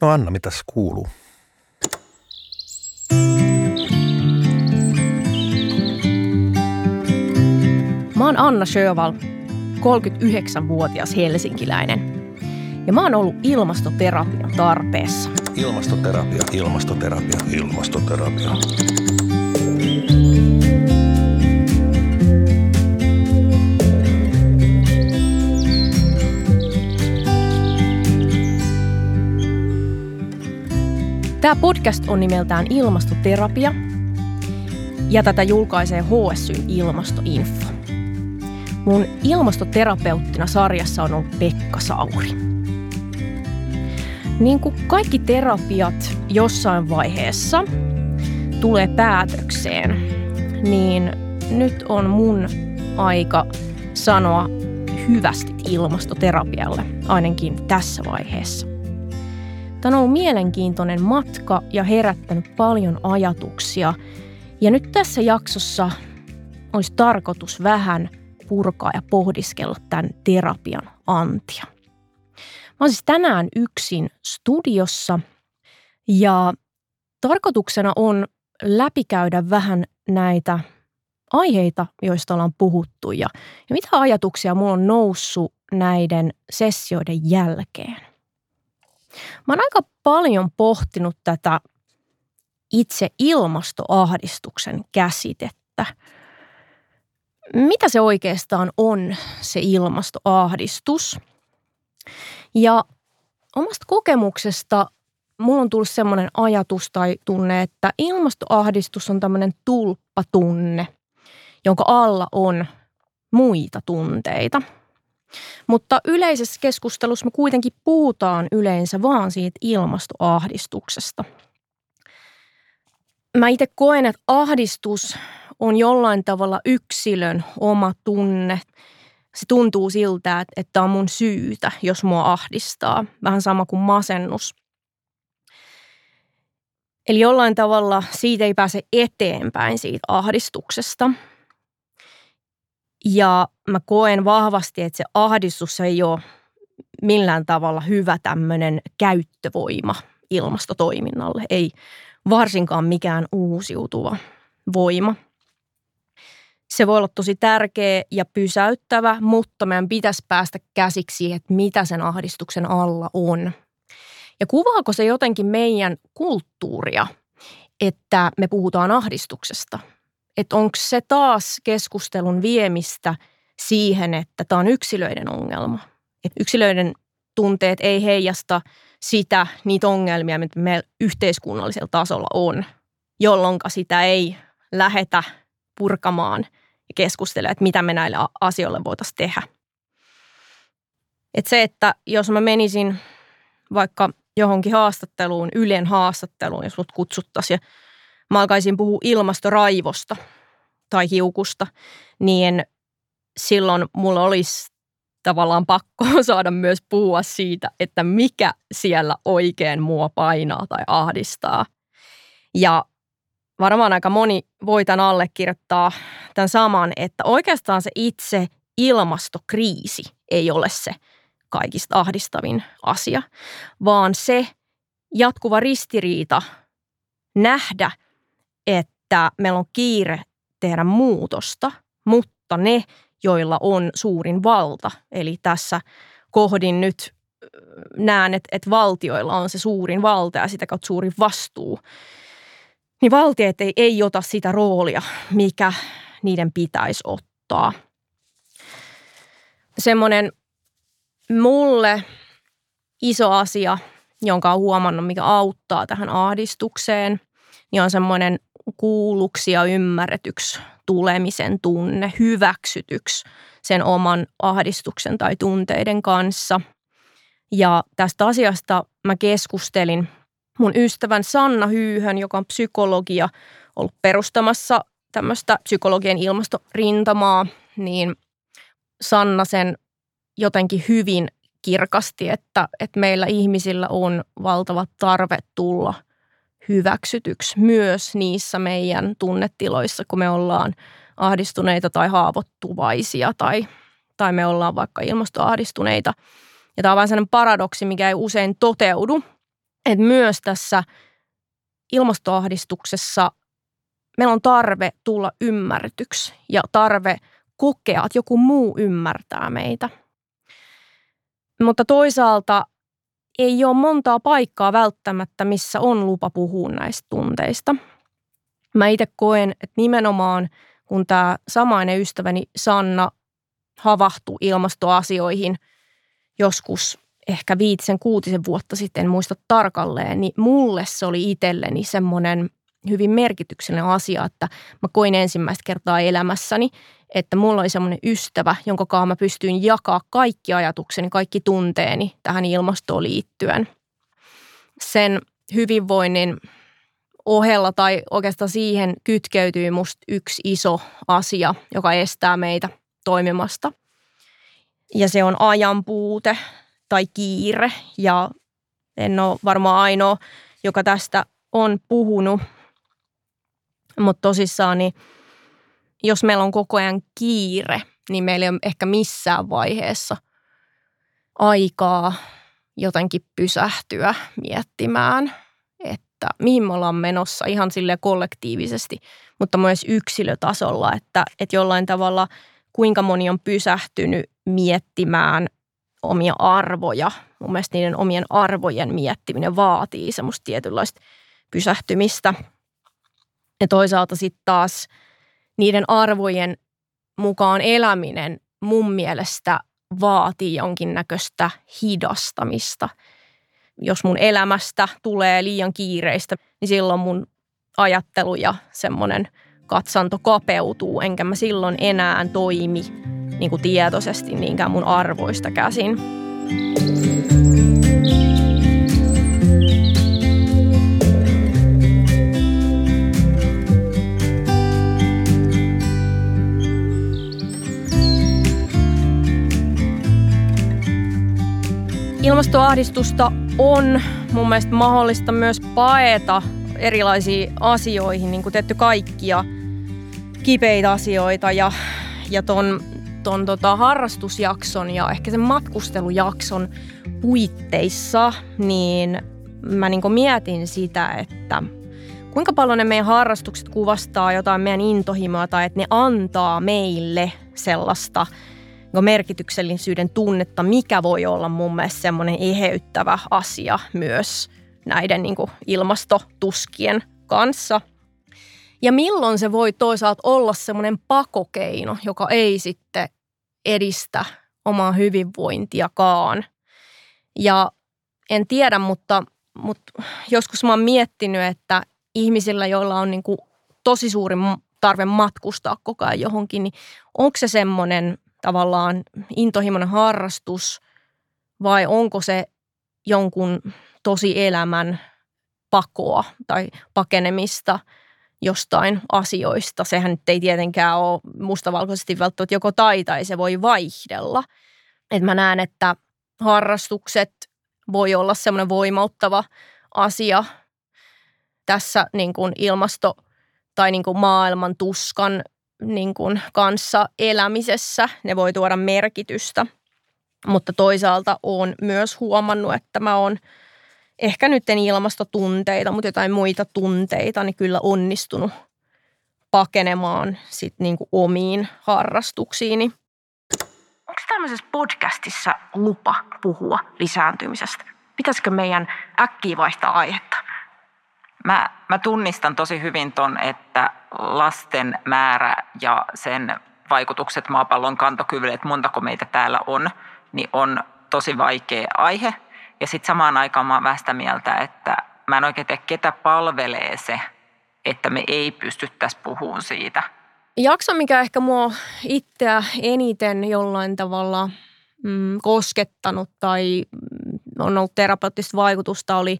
No Anna, mitäs kuuluu? Mä oon Anna Sjöval, 39-vuotias helsinkiläinen. Ja mä oon ollut ilmastoterapian tarpeessa. Ilmastoterapia, ilmastoterapia, ilmastoterapia. Tämä podcast on nimeltään Ilmastoterapia ja tätä julkaisee HSY Ilmastoinfo. Mun ilmastoterapeuttina sarjassa on ollut Pekka Sauri. Niin kuin kaikki terapiat jossain vaiheessa tulee päätökseen, niin nyt on mun aika sanoa hyvästi ilmastoterapialle, ainakin tässä vaiheessa. Tämä on ollut mielenkiintoinen matka ja herättänyt paljon ajatuksia. Ja nyt tässä jaksossa olisi tarkoitus vähän purkaa ja pohdiskella tämän terapian antia. Mä olen siis tänään yksin studiossa ja tarkoituksena on läpikäydä vähän näitä aiheita, joista ollaan puhuttu ja, ja mitä ajatuksia mulla on noussut näiden sessioiden jälkeen. Mä oon aika paljon pohtinut tätä itse ilmastoahdistuksen käsitettä. Mitä se oikeastaan on, se ilmastoahdistus? Ja omasta kokemuksesta mulla on tullut sellainen ajatus tai tunne, että ilmastoahdistus on tämmöinen tulppatunne, jonka alla on muita tunteita – mutta yleisessä keskustelussa me kuitenkin puhutaan yleensä vaan siitä ilmastoahdistuksesta. Mä itse koen, että ahdistus on jollain tavalla yksilön oma tunne. Se tuntuu siltä, että, on mun syytä, jos mua ahdistaa. Vähän sama kuin masennus. Eli jollain tavalla siitä ei pääse eteenpäin siitä ahdistuksesta – ja mä koen vahvasti, että se ahdistus ei ole millään tavalla hyvä tämmöinen käyttövoima ilmastotoiminnalle. Ei varsinkaan mikään uusiutuva voima. Se voi olla tosi tärkeä ja pysäyttävä, mutta meidän pitäisi päästä käsiksi että mitä sen ahdistuksen alla on. Ja kuvaako se jotenkin meidän kulttuuria, että me puhutaan ahdistuksesta – että onko se taas keskustelun viemistä siihen, että tämä on yksilöiden ongelma. Että yksilöiden tunteet ei heijasta sitä, niitä ongelmia, mitä meillä yhteiskunnallisella tasolla on, jolloin sitä ei lähetä purkamaan ja keskustella, että mitä me näille asioille voitaisiin tehdä. Että se, että jos mä menisin vaikka johonkin haastatteluun, Ylen haastatteluun, jos mut kutsuttaisiin ja mä alkaisin puhua ilmastoraivosta tai hiukusta, niin silloin mulla olisi tavallaan pakko saada myös puhua siitä, että mikä siellä oikein mua painaa tai ahdistaa. Ja varmaan aika moni voi tämän allekirjoittaa tämän saman, että oikeastaan se itse ilmastokriisi ei ole se kaikista ahdistavin asia, vaan se jatkuva ristiriita nähdä – että meillä on kiire tehdä muutosta, mutta ne, joilla on suurin valta, eli tässä kohdin nyt näen, että, että valtioilla on se suurin valta ja sitä kautta suurin vastuu, niin valtiot ei, ei ota sitä roolia, mikä niiden pitäisi ottaa. Semmoinen mulle iso asia, jonka on huomannut, mikä auttaa tähän ahdistukseen, niin on semmoinen kuulluksi ja ymmärretyksi tulemisen tunne, hyväksytyksi sen oman ahdistuksen tai tunteiden kanssa. Ja tästä asiasta mä keskustelin mun ystävän Sanna Hyyhön, joka on psykologia, ollut perustamassa tämmöistä psykologian ilmastorintamaa, niin Sanna sen jotenkin hyvin kirkasti, että, että meillä ihmisillä on valtava tarve tulla – hyväksytyksi myös niissä meidän tunnetiloissa, kun me ollaan ahdistuneita tai haavoittuvaisia tai, tai me ollaan vaikka ilmastoahdistuneita. Ja tämä on vain sellainen paradoksi, mikä ei usein toteudu. että myös tässä ilmastoahdistuksessa meillä on tarve tulla ymmärretyksi ja tarve kokea, että joku muu ymmärtää meitä. Mutta toisaalta ei ole montaa paikkaa välttämättä, missä on lupa puhua näistä tunteista. Mä itse koen, että nimenomaan kun tämä samainen ystäväni Sanna havahtui ilmastoasioihin joskus ehkä viitisen, kuutisen vuotta sitten, en muista tarkalleen, niin mulle se oli itselleni semmoinen hyvin merkityksellinen asia, että mä koin ensimmäistä kertaa elämässäni, että mulla oli semmoinen ystävä, jonka kanssa mä pystyin jakaa kaikki ajatukseni, kaikki tunteeni tähän ilmastoon liittyen. Sen hyvinvoinnin ohella tai oikeastaan siihen kytkeytyy musta yksi iso asia, joka estää meitä toimimasta. Ja se on ajan puute tai kiire ja en ole varmaan ainoa, joka tästä on puhunut. Mutta tosissaan, niin jos meillä on koko ajan kiire, niin meillä ei ole ehkä missään vaiheessa aikaa jotenkin pysähtyä miettimään, että mihin me ollaan menossa ihan sille kollektiivisesti, mutta myös yksilötasolla, että, että jollain tavalla kuinka moni on pysähtynyt miettimään omia arvoja. Mun mielestä niiden omien arvojen miettiminen vaatii semmoista tietynlaista pysähtymistä. Ja toisaalta sitten taas niiden arvojen mukaan eläminen mun mielestä vaatii jonkinnäköistä hidastamista. Jos mun elämästä tulee liian kiireistä, niin silloin mun ajattelu ja semmoinen katsanto kapeutuu, enkä mä silloin enää toimi niin kuin tietoisesti niinkään mun arvoista käsin. Ilmastoahdistusta on mun mielestä mahdollista myös paeta erilaisiin asioihin, niin kuin tehty kaikkia kipeitä asioita ja, ja ton ton tota harrastusjakson ja ehkä sen matkustelujakson puitteissa, niin mä niin mietin sitä, että kuinka paljon ne meidän harrastukset kuvastaa jotain meidän intohimoa tai että ne antaa meille sellaista merkityksellisyyden tunnetta, mikä voi olla mun mielestä semmoinen eheyttävä asia myös näiden niin ilmastotuskien kanssa – ja milloin se voi toisaalta olla semmoinen pakokeino, joka ei sitten edistä omaa hyvinvointiakaan. Ja en tiedä, mutta, mutta joskus mä oon miettinyt, että ihmisillä, joilla on niin kuin tosi suuri tarve matkustaa koko ajan johonkin, niin onko se semmoinen tavallaan intohimoinen harrastus vai onko se jonkun tosi elämän pakoa tai pakenemista – jostain asioista. Sehän nyt ei tietenkään ole mustavalkoisesti välttämättä joko tai tai se voi vaihdella. Et mä näen, että harrastukset voi olla semmoinen voimauttava asia tässä niin kuin ilmasto- tai niin kuin maailman tuskan niin kuin kanssa elämisessä. Ne voi tuoda merkitystä, mutta toisaalta olen myös huomannut, että mä oon – ehkä nyt en ilmastotunteita, mutta jotain muita tunteita, niin kyllä onnistunut pakenemaan sit niinku omiin harrastuksiini. Onko tämmöisessä podcastissa lupa puhua lisääntymisestä? Pitäisikö meidän äkkiä vaihtaa aihetta? Mä, mä tunnistan tosi hyvin ton, että lasten määrä ja sen vaikutukset maapallon kantokyvylle, että montako meitä täällä on, niin on tosi vaikea aihe – ja sitten samaan aikaan mä oon vähän sitä mieltä, että mä en oikein tiedä, ketä palvelee se, että me ei pystyttäisi puhumaan siitä. Jakso, mikä ehkä mua itseä eniten jollain tavalla mm, koskettanut tai on ollut terapeuttista vaikutusta, oli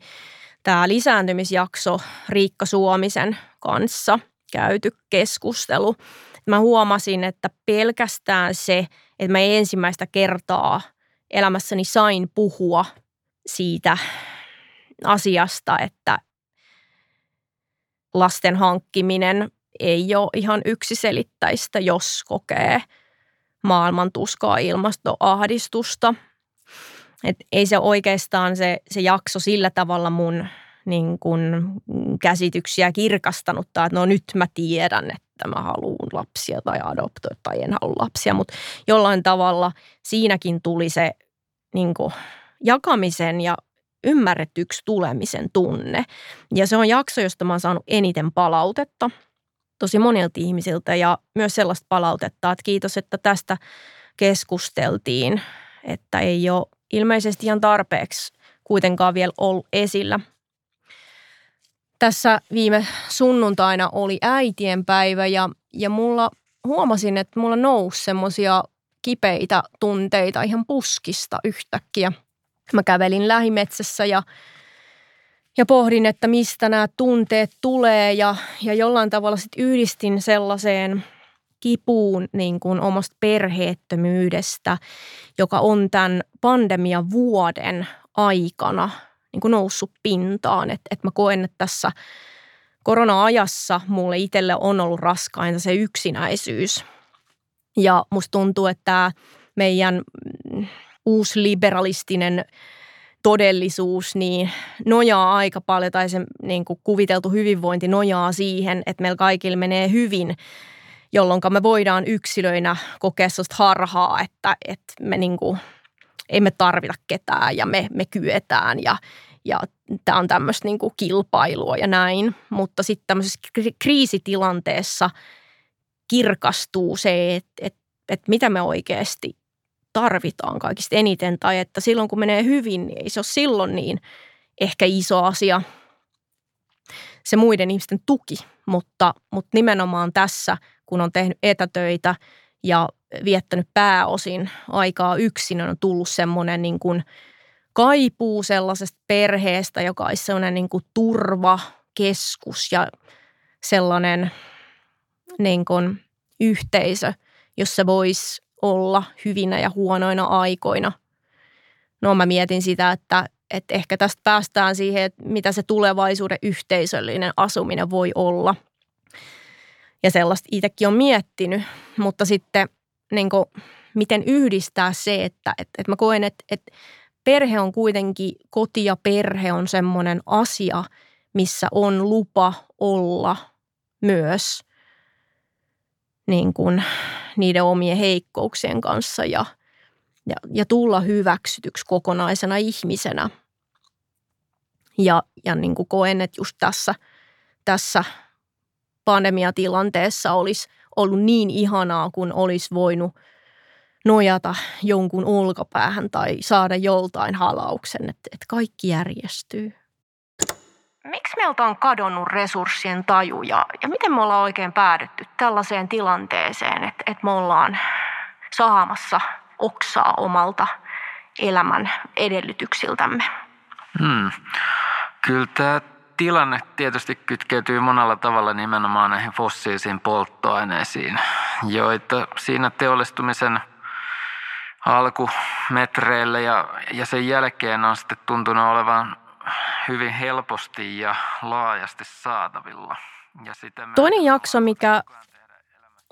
tämä lisääntymisjakso Riikka Suomisen kanssa käyty keskustelu. Mä huomasin, että pelkästään se, että mä ensimmäistä kertaa elämässäni sain puhua siitä asiasta, että lasten hankkiminen ei ole ihan yksiselittäistä, jos kokee maailman tuskaa ilmastoahdistusta. Et ei se oikeastaan se, se jakso sillä tavalla mun niin kun, käsityksiä kirkastanut, että no nyt mä tiedän, että mä haluan lapsia tai adoptoida tai en halua lapsia, mutta jollain tavalla siinäkin tuli se niin kun, jakamisen ja ymmärrettyksi tulemisen tunne. Ja se on jakso, josta mä oon saanut eniten palautetta tosi monilta ihmisiltä ja myös sellaista palautetta, että kiitos, että tästä keskusteltiin, että ei ole ilmeisesti ihan tarpeeksi kuitenkaan vielä ollut esillä. Tässä viime sunnuntaina oli äitien päivä ja, ja mulla huomasin, että mulla nousi semmoisia kipeitä tunteita ihan puskista yhtäkkiä. Mä kävelin lähimetsässä ja, ja pohdin, että mistä nämä tunteet tulee ja, ja jollain tavalla sitten yhdistin sellaiseen – kipuun niin kuin omasta perheettömyydestä, joka on tämän pandemian vuoden aikana niin kuin noussut pintaan. Että et mä koen, että tässä korona-ajassa mulle itselle on ollut raskainta se yksinäisyys. Ja musta tuntuu, että tämä meidän uusliberalistinen todellisuus niin nojaa aika paljon, tai se niin kuin kuviteltu hyvinvointi nojaa siihen, että meillä kaikilla menee hyvin – jolloin me voidaan yksilöinä kokea sellaista harhaa, että, että me niin kuin, ei me tarvita ketään ja me, me kyetään ja, ja tämä on tämmöistä niin kuin kilpailua ja näin. Mutta sitten tämmöisessä kriisitilanteessa kirkastuu se, että, että, että mitä me oikeasti tarvitaan kaikista eniten tai että silloin kun menee hyvin, niin ei se ole silloin niin ehkä iso asia se muiden ihmisten tuki, mutta, mutta nimenomaan tässä – kun on tehnyt etätöitä ja viettänyt pääosin aikaa yksin, on tullut semmoinen niin kuin kaipuu sellaisesta perheestä, joka olisi sellainen niin kuin turvakeskus ja sellainen niin kuin yhteisö, jossa voisi olla hyvinä ja huonoina aikoina. No mä mietin sitä, että, että ehkä tästä päästään siihen, että mitä se tulevaisuuden yhteisöllinen asuminen voi olla – ja sellaista itsekin on miettinyt, mutta sitten niin kuin, miten yhdistää se, että, että, että mä koen, että, että perhe on kuitenkin, koti ja perhe on semmoinen asia, missä on lupa olla myös niin kuin niiden omien heikkouksien kanssa ja, ja, ja tulla hyväksytyksi kokonaisena ihmisenä. Ja, ja niin kuin koen, että just tässä, tässä – pandemiatilanteessa olisi ollut niin ihanaa, kun olisi voinut nojata jonkun olkapäähän tai saada joltain halauksen, että, että kaikki järjestyy. Miksi meiltä on kadonnut resurssien taju ja, ja miten me ollaan oikein päädytty tällaiseen tilanteeseen, että, että me ollaan saamassa oksaa omalta elämän edellytyksiltämme? Hmm. Kyllä tämä tilanne tietysti kytkeytyy monella tavalla nimenomaan näihin fossiilisiin polttoaineisiin, joita siinä teollistumisen alkumetreillä ja, ja sen jälkeen on sitten tuntunut olevan hyvin helposti ja laajasti saatavilla. Ja sitä Toinen jakso, mikä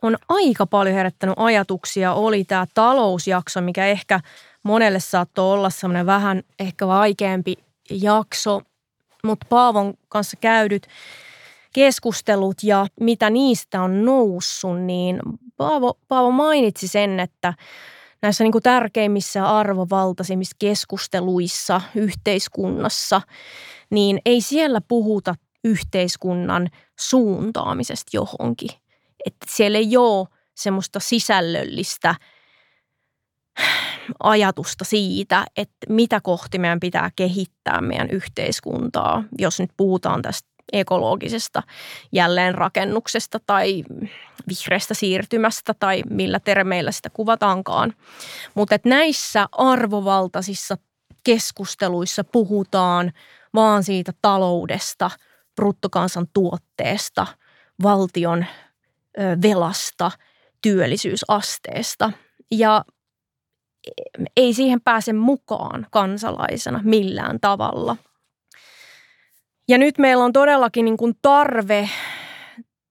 on aika paljon herättänyt ajatuksia, oli tämä talousjakso, mikä ehkä monelle saattoi olla semmoinen vähän ehkä vaikeampi jakso mutta Paavon kanssa käydyt keskustelut ja mitä niistä on noussut, niin Paavo, Paavo mainitsi sen, että näissä niin kuin tärkeimmissä arvovaltaisimmissa keskusteluissa yhteiskunnassa, niin ei siellä puhuta yhteiskunnan suuntaamisesta johonkin. Että siellä ei ole semmoista sisällöllistä – ajatusta siitä, että mitä kohti meidän pitää kehittää meidän yhteiskuntaa, jos nyt puhutaan tästä ekologisesta jälleenrakennuksesta tai vihreästä siirtymästä tai millä termeillä sitä kuvataankaan. Mutta näissä arvovaltaisissa keskusteluissa puhutaan vaan siitä taloudesta, bruttokansantuotteesta, valtion velasta, työllisyysasteesta. Ja ei siihen pääse mukaan kansalaisena millään tavalla. Ja nyt meillä on todellakin niin kuin tarve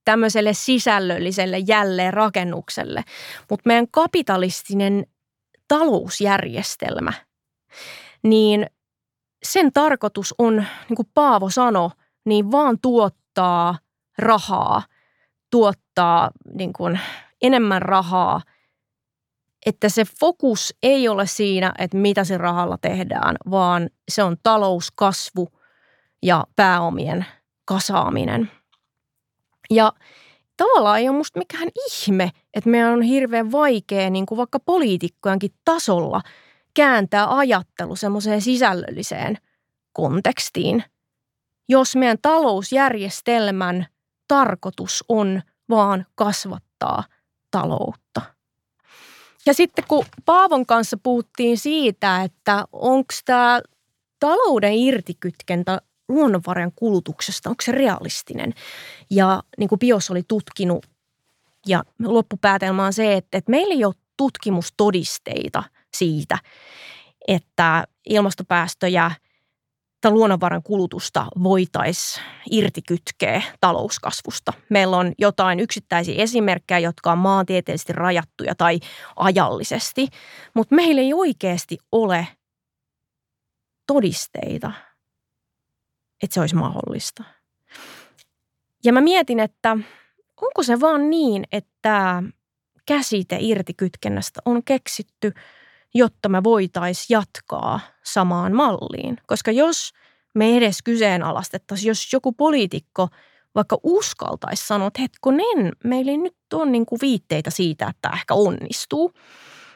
tämmöiselle sisällölliselle jälleenrakennukselle, mutta meidän kapitalistinen talousjärjestelmä, niin sen tarkoitus on, niin kuin Paavo sanoi, niin vaan tuottaa rahaa, tuottaa niin kuin enemmän rahaa, että se fokus ei ole siinä, että mitä se rahalla tehdään, vaan se on talouskasvu ja pääomien kasaaminen. Ja tavallaan ei ole musta mikään ihme, että meidän on hirveän vaikea niin kuin vaikka poliitikkojenkin tasolla kääntää ajattelu semmoiseen sisällölliseen kontekstiin, jos meidän talousjärjestelmän tarkoitus on vaan kasvattaa taloutta. Ja sitten kun Paavon kanssa puhuttiin siitä, että onko tämä talouden irtikytkentä luonnonvarojen kulutuksesta, onko se realistinen? Ja niin kuin BIOS oli tutkinut ja loppupäätelmä on se, että, että meillä ei ole tutkimustodisteita siitä, että ilmastopäästöjä luonnonvaran kulutusta voitaisiin irtikytkeä talouskasvusta. Meillä on jotain yksittäisiä esimerkkejä, jotka on maantieteellisesti rajattuja tai ajallisesti, mutta meillä ei oikeasti ole todisteita että se olisi mahdollista. Ja mä mietin, että onko se vaan niin, että käsite irtikytkennästä on keksitty, jotta me voitaisiin jatkaa samaan malliin. Koska jos me edes kyseenalaistettaisiin, jos joku poliitikko vaikka uskaltaisi sanoa, että hetkonen, meillä ei nyt ole niin kuin viitteitä siitä, että tämä ehkä onnistuu.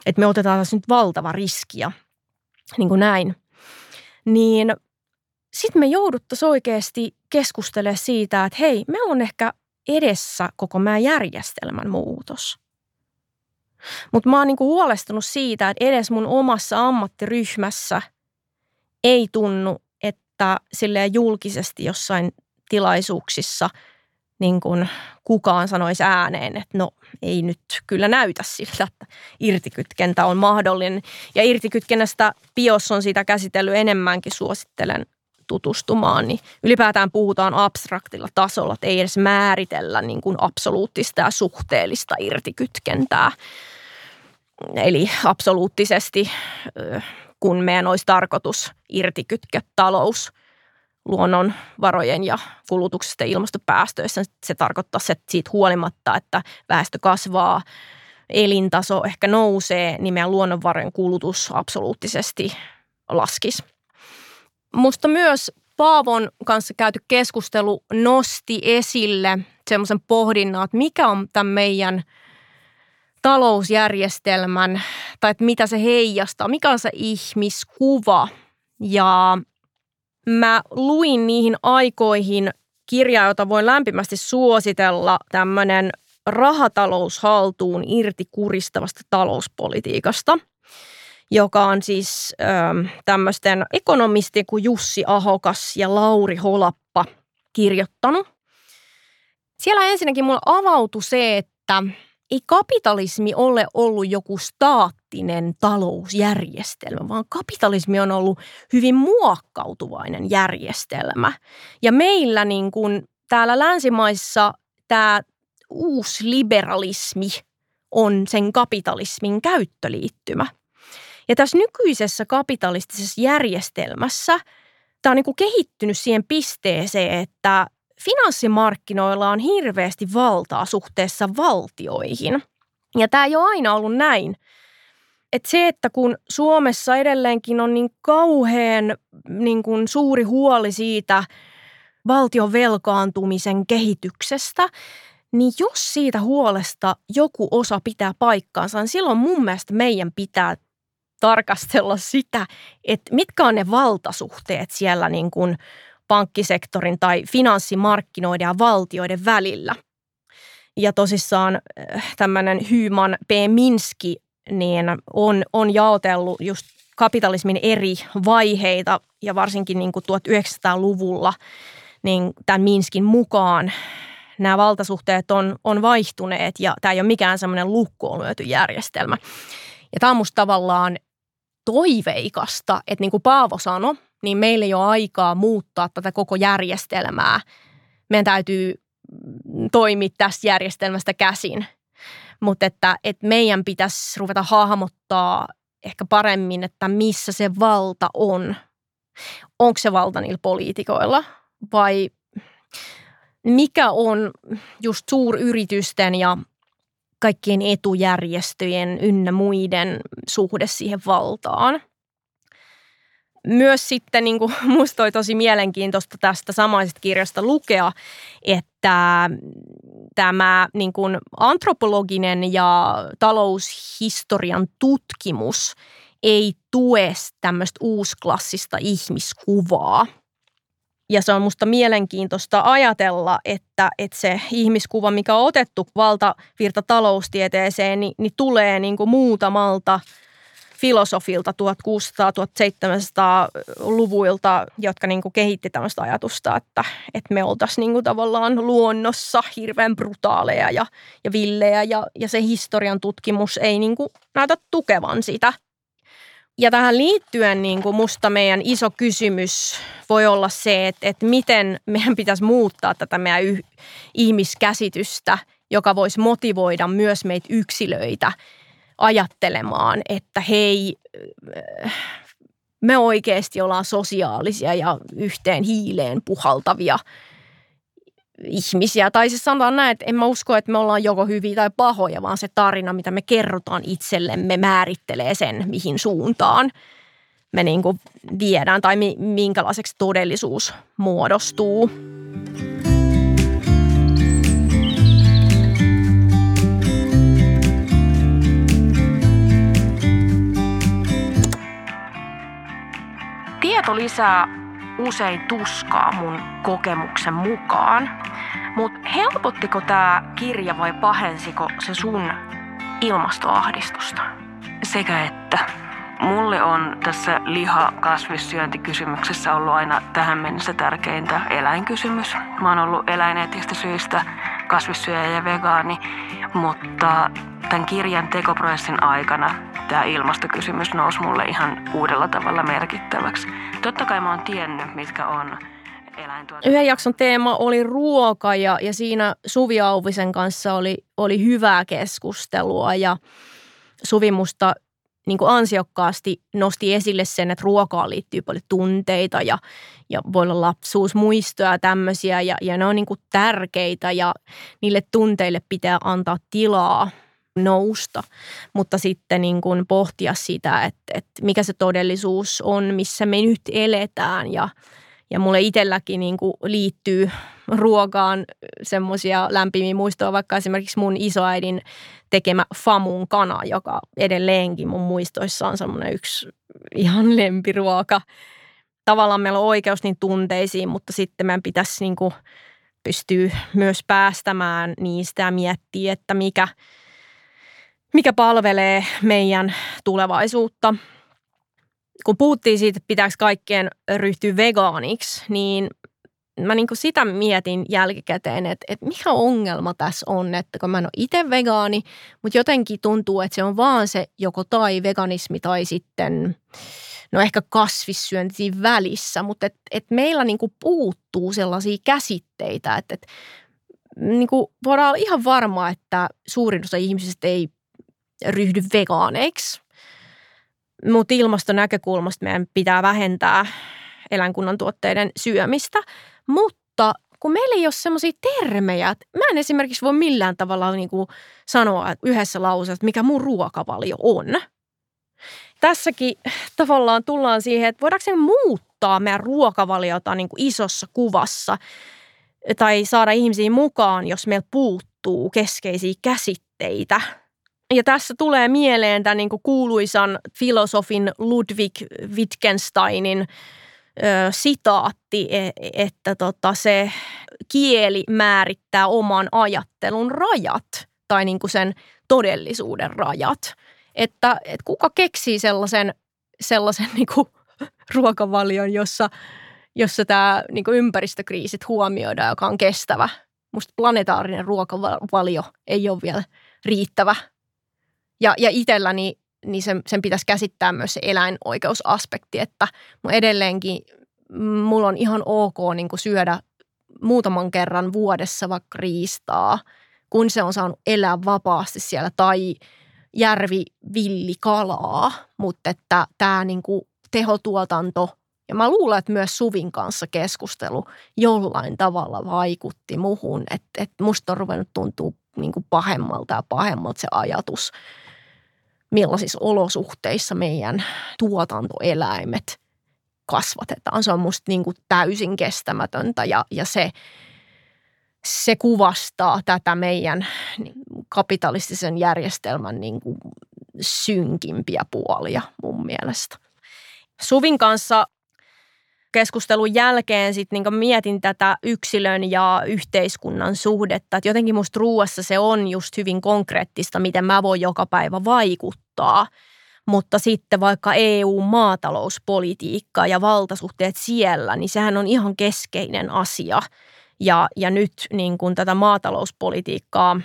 Että me otetaan tässä nyt valtava riski ja niin kuin näin. Niin sitten me jouduttaisiin oikeasti keskustelemaan siitä, että hei, meillä on ehkä edessä koko meidän järjestelmän muutos. Mutta mä oon niinku huolestunut siitä, että edes mun omassa ammattiryhmässä ei tunnu, että sille julkisesti jossain tilaisuuksissa niin kun kukaan sanoisi ääneen, että no ei nyt kyllä näytä siltä, että irtikytkentä on mahdollinen. Ja irtikytkennästä BIOS on sitä käsitellyt enemmänkin, suosittelen tutustumaan, niin ylipäätään puhutaan abstraktilla tasolla, että ei edes määritellä niin kuin absoluuttista ja suhteellista irtikytkentää. Eli absoluuttisesti, kun meidän olisi tarkoitus irtikytkeä talous luonnonvarojen ja kulutuksesta ja ilmastopäästöissä, se tarkoittaa että siitä huolimatta, että väestö kasvaa, elintaso ehkä nousee, niin meidän luonnonvarojen kulutus absoluuttisesti laskisi. Musta myös Paavon kanssa käyty keskustelu nosti esille semmoisen pohdinnan, että mikä on tämän meidän talousjärjestelmän, tai että mitä se heijastaa, mikä on se ihmiskuva. Ja mä luin niihin aikoihin kirjaa, jota voin lämpimästi suositella, tämmöinen rahatalous haltuun irti kuristavasta talouspolitiikasta – joka on siis ö, tämmöisten ekonomistien kuin Jussi Ahokas ja Lauri Holappa kirjoittanut. Siellä ensinnäkin mulle avautui se, että ei kapitalismi ole ollut joku staattinen talousjärjestelmä, vaan kapitalismi on ollut hyvin muokkautuvainen järjestelmä. Ja meillä niin kuin täällä länsimaissa tämä uusi liberalismi on sen kapitalismin käyttöliittymä. Ja tässä nykyisessä kapitalistisessa järjestelmässä tämä on niin kuin kehittynyt siihen pisteeseen, että finanssimarkkinoilla on hirveästi valtaa suhteessa valtioihin. Ja tämä ei ole aina ollut näin. että se, että kun Suomessa edelleenkin on niin kauhean niin kuin suuri huoli siitä valtion velkaantumisen kehityksestä, niin jos siitä huolesta joku osa pitää paikkaansa, niin silloin mun mielestä meidän pitää tarkastella sitä, että mitkä on ne valtasuhteet siellä niin kuin pankkisektorin tai finanssimarkkinoiden ja valtioiden välillä. Ja tosissaan äh, tämmöinen Hyman P. Minski niin on, on jaotellut just kapitalismin eri vaiheita ja varsinkin niin kuin 1900-luvulla niin tämän Minskin mukaan nämä valtasuhteet on, on vaihtuneet ja tämä ei ole mikään semmoinen lukkoon lyöty järjestelmä. Ja tämä on musta tavallaan toiveikasta, että niin kuin Paavo sanoi, niin meillä ei ole aikaa muuttaa tätä koko järjestelmää. Meidän täytyy toimia tästä järjestelmästä käsin. Mutta että, että meidän pitäisi ruveta hahmottaa, ehkä paremmin, että missä se valta on. Onko se valta niillä poliitikoilla vai mikä on just suuryritysten ja kaikkien etujärjestöjen ynnä muiden suhde siihen valtaan. Myös sitten niin kuin, musta oli tosi mielenkiintoista tästä samaisesta kirjasta lukea, että tämä niin kuin antropologinen ja taloushistorian tutkimus ei tue tämmöistä uusklassista ihmiskuvaa – ja se on musta mielenkiintoista ajatella, että, että se ihmiskuva, mikä on otettu valtavirta taloustieteeseen, niin, niin tulee niin kuin muutamalta filosofilta 1600-1700-luvuilta, jotka niin kuin kehitti tämmöistä ajatusta, että, että me oltaisiin niin kuin tavallaan luonnossa hirveän brutaaleja ja, ja villejä ja, ja se historian tutkimus ei niin kuin näytä tukevan sitä – ja tähän liittyen niin kuin musta meidän iso kysymys voi olla se, että, että miten meidän pitäisi muuttaa tätä meidän yh- ihmiskäsitystä, joka voisi motivoida myös meitä yksilöitä ajattelemaan, että hei, me oikeasti ollaan sosiaalisia ja yhteen hiileen puhaltavia – ihmisiä. Tai siis sanotaan näin, että en mä usko, että me ollaan joko hyviä tai pahoja, vaan se tarina, mitä me kerrotaan itsellemme, määrittelee sen, mihin suuntaan me niin kuin viedään tai minkälaiseksi todellisuus muodostuu. Tieto lisää usein tuskaa mun kokemuksen mukaan. Mutta helpottiko tämä kirja vai pahensiko se sun ilmastoahdistusta? Sekä että. Mulle on tässä liha-kasvissyöntikysymyksessä ollut aina tähän mennessä tärkeintä eläinkysymys. Mä oon ollut eläineettistä syistä kasvissyöjä ja vegaani, mutta tämän kirjan tekoprosessin aikana tämä ilmastokysymys nousi mulle ihan uudella tavalla merkittäväksi. Totta kai mä oon tiennyt, mitkä on eläintuotanto. Yhden jakson teema oli ruoka ja, ja siinä Suvi Auvisen kanssa oli, oli hyvää keskustelua ja Suvi musta niin kuin ansiokkaasti nosti esille sen, että ruokaan liittyy paljon tunteita ja, ja voi olla lapsuusmuistoja ja tämmöisiä ja, ja ne on niin kuin tärkeitä ja niille tunteille pitää antaa tilaa nousta, mutta sitten niin kuin pohtia sitä, että, että mikä se todellisuus on, missä me nyt eletään ja, ja mulle itselläkin niin kuin liittyy ruokaan semmoisia lämpimiä muistoja, vaikka esimerkiksi mun isoäidin tekemä famun kana, joka edelleenkin mun muistoissa on semmoinen yksi ihan lempiruoka. Tavallaan meillä on oikeus niin tunteisiin, mutta sitten meidän pitäisi niin kuin pystyä myös päästämään niistä ja miettiä, että mikä, mikä palvelee meidän tulevaisuutta. Kun puhuttiin siitä, että pitääkö kaikkien ryhtyä vegaaniksi, niin mä niin kuin sitä mietin jälkikäteen, että, että mikä ongelma tässä on, että kun mä en ole itse vegaani, mutta jotenkin tuntuu, että se on vaan se joko tai veganismi tai sitten no ehkä kasvissyönti välissä, mutta et, et meillä niin kuin puuttuu sellaisia käsitteitä, että, että niin kuin voidaan olla ihan varma, että suurin osa ihmisistä ei ryhdy vegaaneiksi. Mutta ilmastonäkökulmasta meidän pitää vähentää eläinkunnan tuotteiden syömistä. Mutta kun meillä ei ole semmoisia termejä, että mä en esimerkiksi voi millään tavalla niin kuin sanoa yhdessä lauseessa, mikä mun ruokavalio on. Tässäkin tavallaan tullaan siihen, että voidaanko se muuttaa meidän ruokavaliota niin kuin isossa kuvassa tai saada ihmisiä mukaan, jos meillä puuttuu keskeisiä käsitteitä – ja tässä tulee mieleen tämän niin kuuluisan filosofin Ludwig Wittgensteinin ö, sitaatti, e, että tota, se kieli määrittää oman ajattelun rajat tai niin kuin sen todellisuuden rajat. Että, että kuka keksii sellaisen, sellaisen niin kuin ruokavalion, jossa, jossa tämä niin kuin ympäristökriisit huomioidaan, joka on kestävä. Musta planetaarinen ruokavalio ei ole vielä riittävä ja, ja itselläni niin sen, sen pitäisi käsittää myös se eläinoikeusaspekti, että edelleenkin mulla on ihan ok niin kuin syödä muutaman kerran vuodessa vaikka riistaa, kun se on saanut elää vapaasti siellä tai järvivillikalaa, mutta että tämä niin kuin tehotuotanto ja mä luulen, että myös Suvin kanssa keskustelu jollain tavalla vaikutti muhun, että, että musta on ruvennut tuntua niin kuin pahemmalta ja pahemmalta se ajatus, millaisissa olosuhteissa meidän tuotantoeläimet kasvatetaan. Se on musta niin kuin täysin kestämätöntä ja, ja se, se kuvastaa tätä meidän niin kapitalistisen järjestelmän niin kuin synkimpiä puolia mun mielestä. Suvin kanssa keskustelun jälkeen sit niin mietin tätä yksilön ja yhteiskunnan suhdetta. Et jotenkin musta ruuassa se on just hyvin konkreettista, miten mä voin joka päivä vaikuttaa. Mutta sitten vaikka EU-maatalouspolitiikka ja valtasuhteet siellä, niin sehän on ihan keskeinen asia. Ja, ja nyt niin kun tätä maatalouspolitiikkaa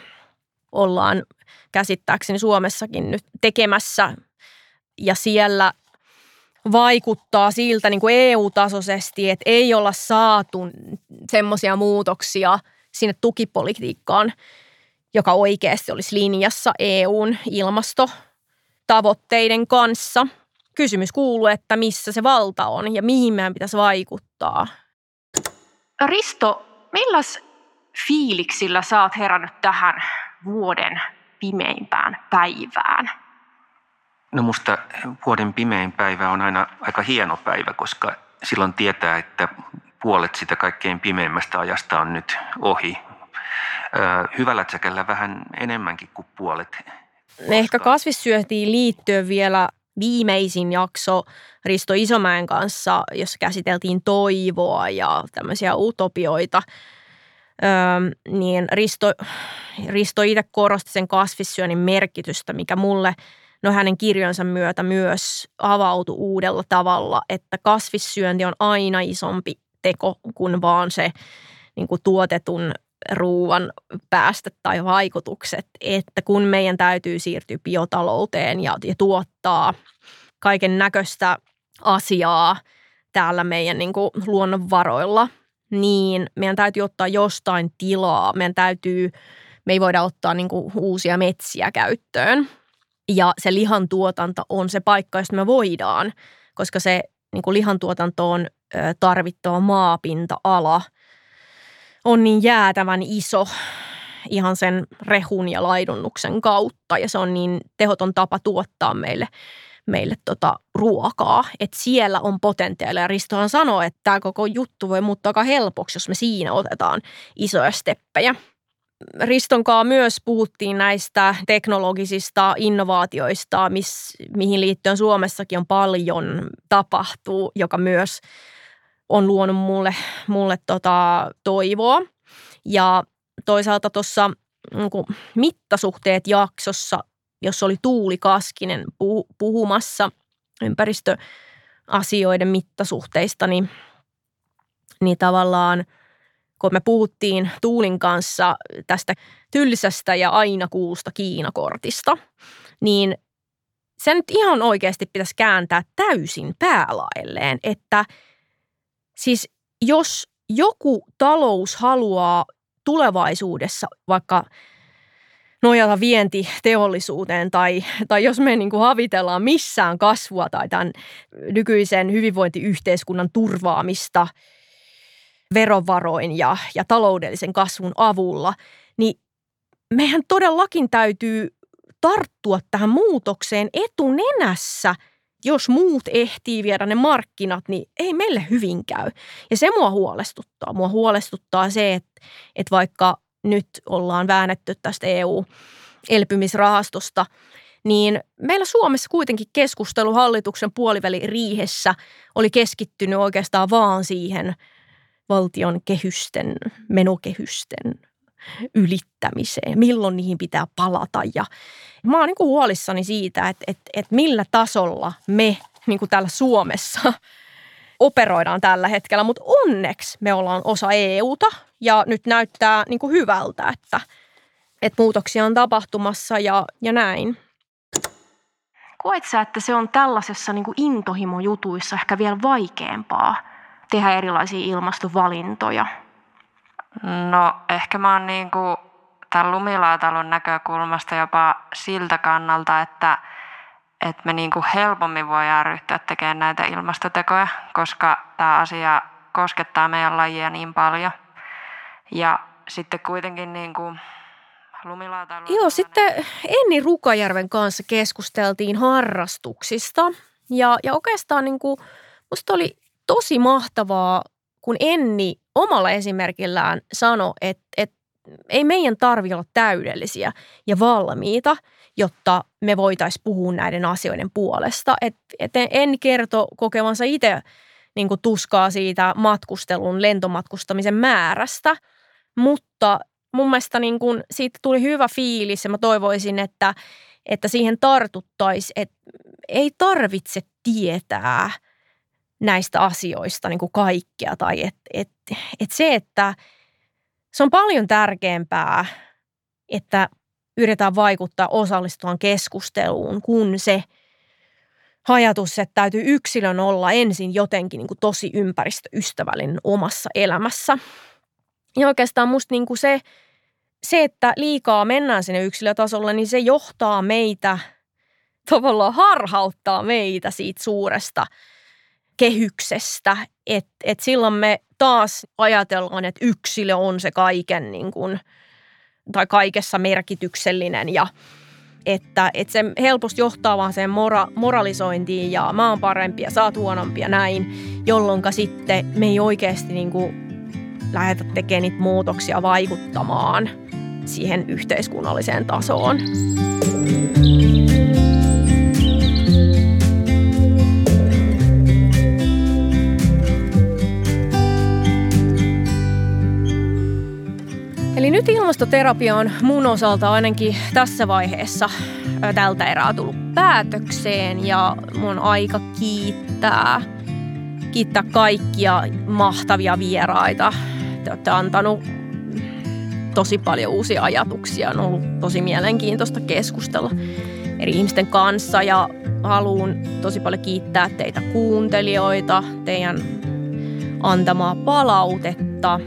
ollaan käsittääkseni Suomessakin nyt tekemässä ja siellä vaikuttaa siltä niin kuin EU-tasoisesti, että ei olla saatu semmoisia muutoksia sinne tukipolitiikkaan, joka oikeasti olisi linjassa EUn ilmastotavoitteiden kanssa. Kysymys kuuluu, että missä se valta on ja mihin meidän pitäisi vaikuttaa. Risto, milläs fiiliksillä sä oot herännyt tähän vuoden pimeimpään päivään? No musta vuoden pimein päivä on aina aika hieno päivä, koska silloin tietää, että puolet sitä kaikkein pimeimmästä ajasta on nyt ohi. Hyvällä tsäkällä vähän enemmänkin kuin puolet. Ehkä kasvissyöntiin liittyen vielä viimeisin jakso Risto Isomäen kanssa, jossa käsiteltiin toivoa ja tämmöisiä utopioita. Öö, niin Risto, Risto itse korosti sen kasvissyönnin merkitystä, mikä mulle – no hänen kirjansa myötä myös avautui uudella tavalla, että kasvissyönti on aina isompi teko kuin vaan se niin kuin tuotetun ruuan päästöt tai vaikutukset, että kun meidän täytyy siirtyä biotalouteen ja, ja tuottaa kaiken näköistä asiaa täällä meidän niin kuin luonnonvaroilla, niin meidän täytyy ottaa jostain tilaa. Meidän täytyy, me ei voida ottaa niin kuin uusia metsiä käyttöön. Ja se lihantuotanto on se paikka, josta me voidaan, koska se niin kuin lihantuotantoon tarvittava maapinta-ala on niin jäätävän iso ihan sen rehun ja laidunnuksen kautta ja se on niin tehoton tapa tuottaa meille, meille tota ruokaa, että siellä on potentiaalia. Ristohan sanoo, että tämä koko juttu voi muuttaa aika helpoksi, jos me siinä otetaan isoja steppejä. Ristonkaa myös puhuttiin näistä teknologisista innovaatioista, miss, mihin liittyen Suomessakin on paljon tapahtuu, joka myös on luonut mulle, mulle tota toivoa. Ja toisaalta tuossa niin mittasuhteet jaksossa, jos oli Tuuli Kaskinen puhumassa ympäristöasioiden mittasuhteista, niin, niin tavallaan – kun me puhuttiin Tuulin kanssa tästä tylsästä ja aina kuusta Kiinakortista, niin se nyt ihan oikeasti pitäisi kääntää täysin päälaelleen, että siis jos joku talous haluaa tulevaisuudessa vaikka nojata vientiteollisuuteen tai, tai jos me niin kuin havitellaan missään kasvua tai tämän nykyisen hyvinvointiyhteiskunnan turvaamista – verovaroin ja, ja taloudellisen kasvun avulla, niin meidän todellakin täytyy tarttua tähän muutokseen etunenässä. Jos muut ehtii viedä ne markkinat, niin ei meille hyvin käy. Ja se mua huolestuttaa. Mua huolestuttaa se, että, että vaikka nyt ollaan väännetty tästä EU-elpymisrahastosta, niin meillä Suomessa kuitenkin keskustelu hallituksen puoliväliriihessä oli keskittynyt oikeastaan vaan siihen – valtion kehysten, menokehysten ylittämiseen, milloin niihin pitää palata. Ja mä oon niin kuin huolissani siitä, että, että, että millä tasolla me niin kuin täällä Suomessa operoidaan tällä hetkellä, mutta onneksi me ollaan osa EUta ja nyt näyttää niin kuin hyvältä, että, että muutoksia on tapahtumassa ja, ja näin. Koet sä, että se on tällaisessa niin kuin intohimojutuissa ehkä vielä vaikeampaa – tehdä erilaisia ilmastovalintoja? No ehkä mä oon niin kuin tämän lumilaatalon näkökulmasta jopa siltä kannalta, että, että me niin kuin helpommin voidaan ryhtyä tekemään näitä ilmastotekoja, koska tämä asia koskettaa meidän lajia niin paljon. Ja sitten kuitenkin niin kuin Joo, sitten Enni Rukajärven kanssa keskusteltiin harrastuksista. Ja, ja oikeastaan niin kuin, musta oli tosi mahtavaa, kun Enni omalla esimerkillään sanoi, että, että ei meidän tarvi olla täydellisiä ja valmiita, jotta me voitaisiin puhua näiden asioiden puolesta. Et, et en kerto kokevansa itse niin tuskaa siitä matkustelun, lentomatkustamisen määrästä, mutta mun mielestä niin kuin siitä tuli hyvä fiilis ja mä toivoisin, että, että siihen tartuttaisiin, että ei tarvitse tietää näistä asioista niin kuin kaikkea tai että et, et se, että se on paljon tärkeämpää, että yritetään vaikuttaa osallistuvan keskusteluun, kun se ajatus, että täytyy yksilön olla ensin jotenkin niin kuin tosi ympäristöystävällinen omassa elämässä. Ja oikeastaan musta niin kuin se, se, että liikaa mennään sinne yksilötasolla, niin se johtaa meitä, tavallaan harhauttaa meitä siitä suuresta kehyksestä. Että et silloin me taas ajatellaan, että yksilö on se kaiken niin kuin, tai kaikessa merkityksellinen ja että, että se helposti johtaa vaan sen mora, moralisointiin ja mä oon parempi ja sä oot huonompi ja näin, jolloin sitten me ei oikeasti niin kuin lähdetä tekemään niitä muutoksia vaikuttamaan siihen yhteiskunnalliseen tasoon. Eli nyt ilmastoterapia on mun osalta ainakin tässä vaiheessa tältä erää tullut päätökseen ja mun aika kiittää, kiittää kaikkia mahtavia vieraita. Te olette antanut tosi paljon uusia ajatuksia. On ollut tosi mielenkiintoista keskustella eri ihmisten kanssa ja haluan tosi paljon kiittää teitä kuuntelijoita, teidän antamaa palautetta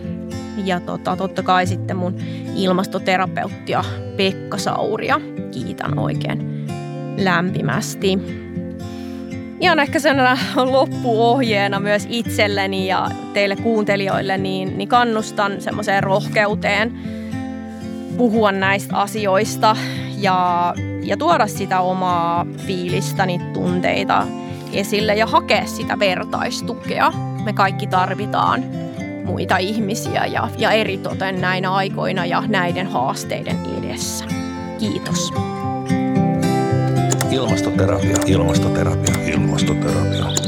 ja tota, totta kai sitten mun ilmastoterapeuttia Pekka Sauria. Kiitän oikein lämpimästi. Ihan ehkä sen loppuohjeena myös itselleni ja teille kuuntelijoille, niin, niin kannustan semmoiseen rohkeuteen puhua näistä asioista ja, ja tuoda sitä omaa fiilistäni, tunteita esille ja hakea sitä vertaistukea. Me kaikki tarvitaan muita ihmisiä ja, ja eritoten näinä aikoina ja näiden haasteiden edessä. Kiitos. Ilmastoterapia, ilmastoterapia, ilmastoterapia.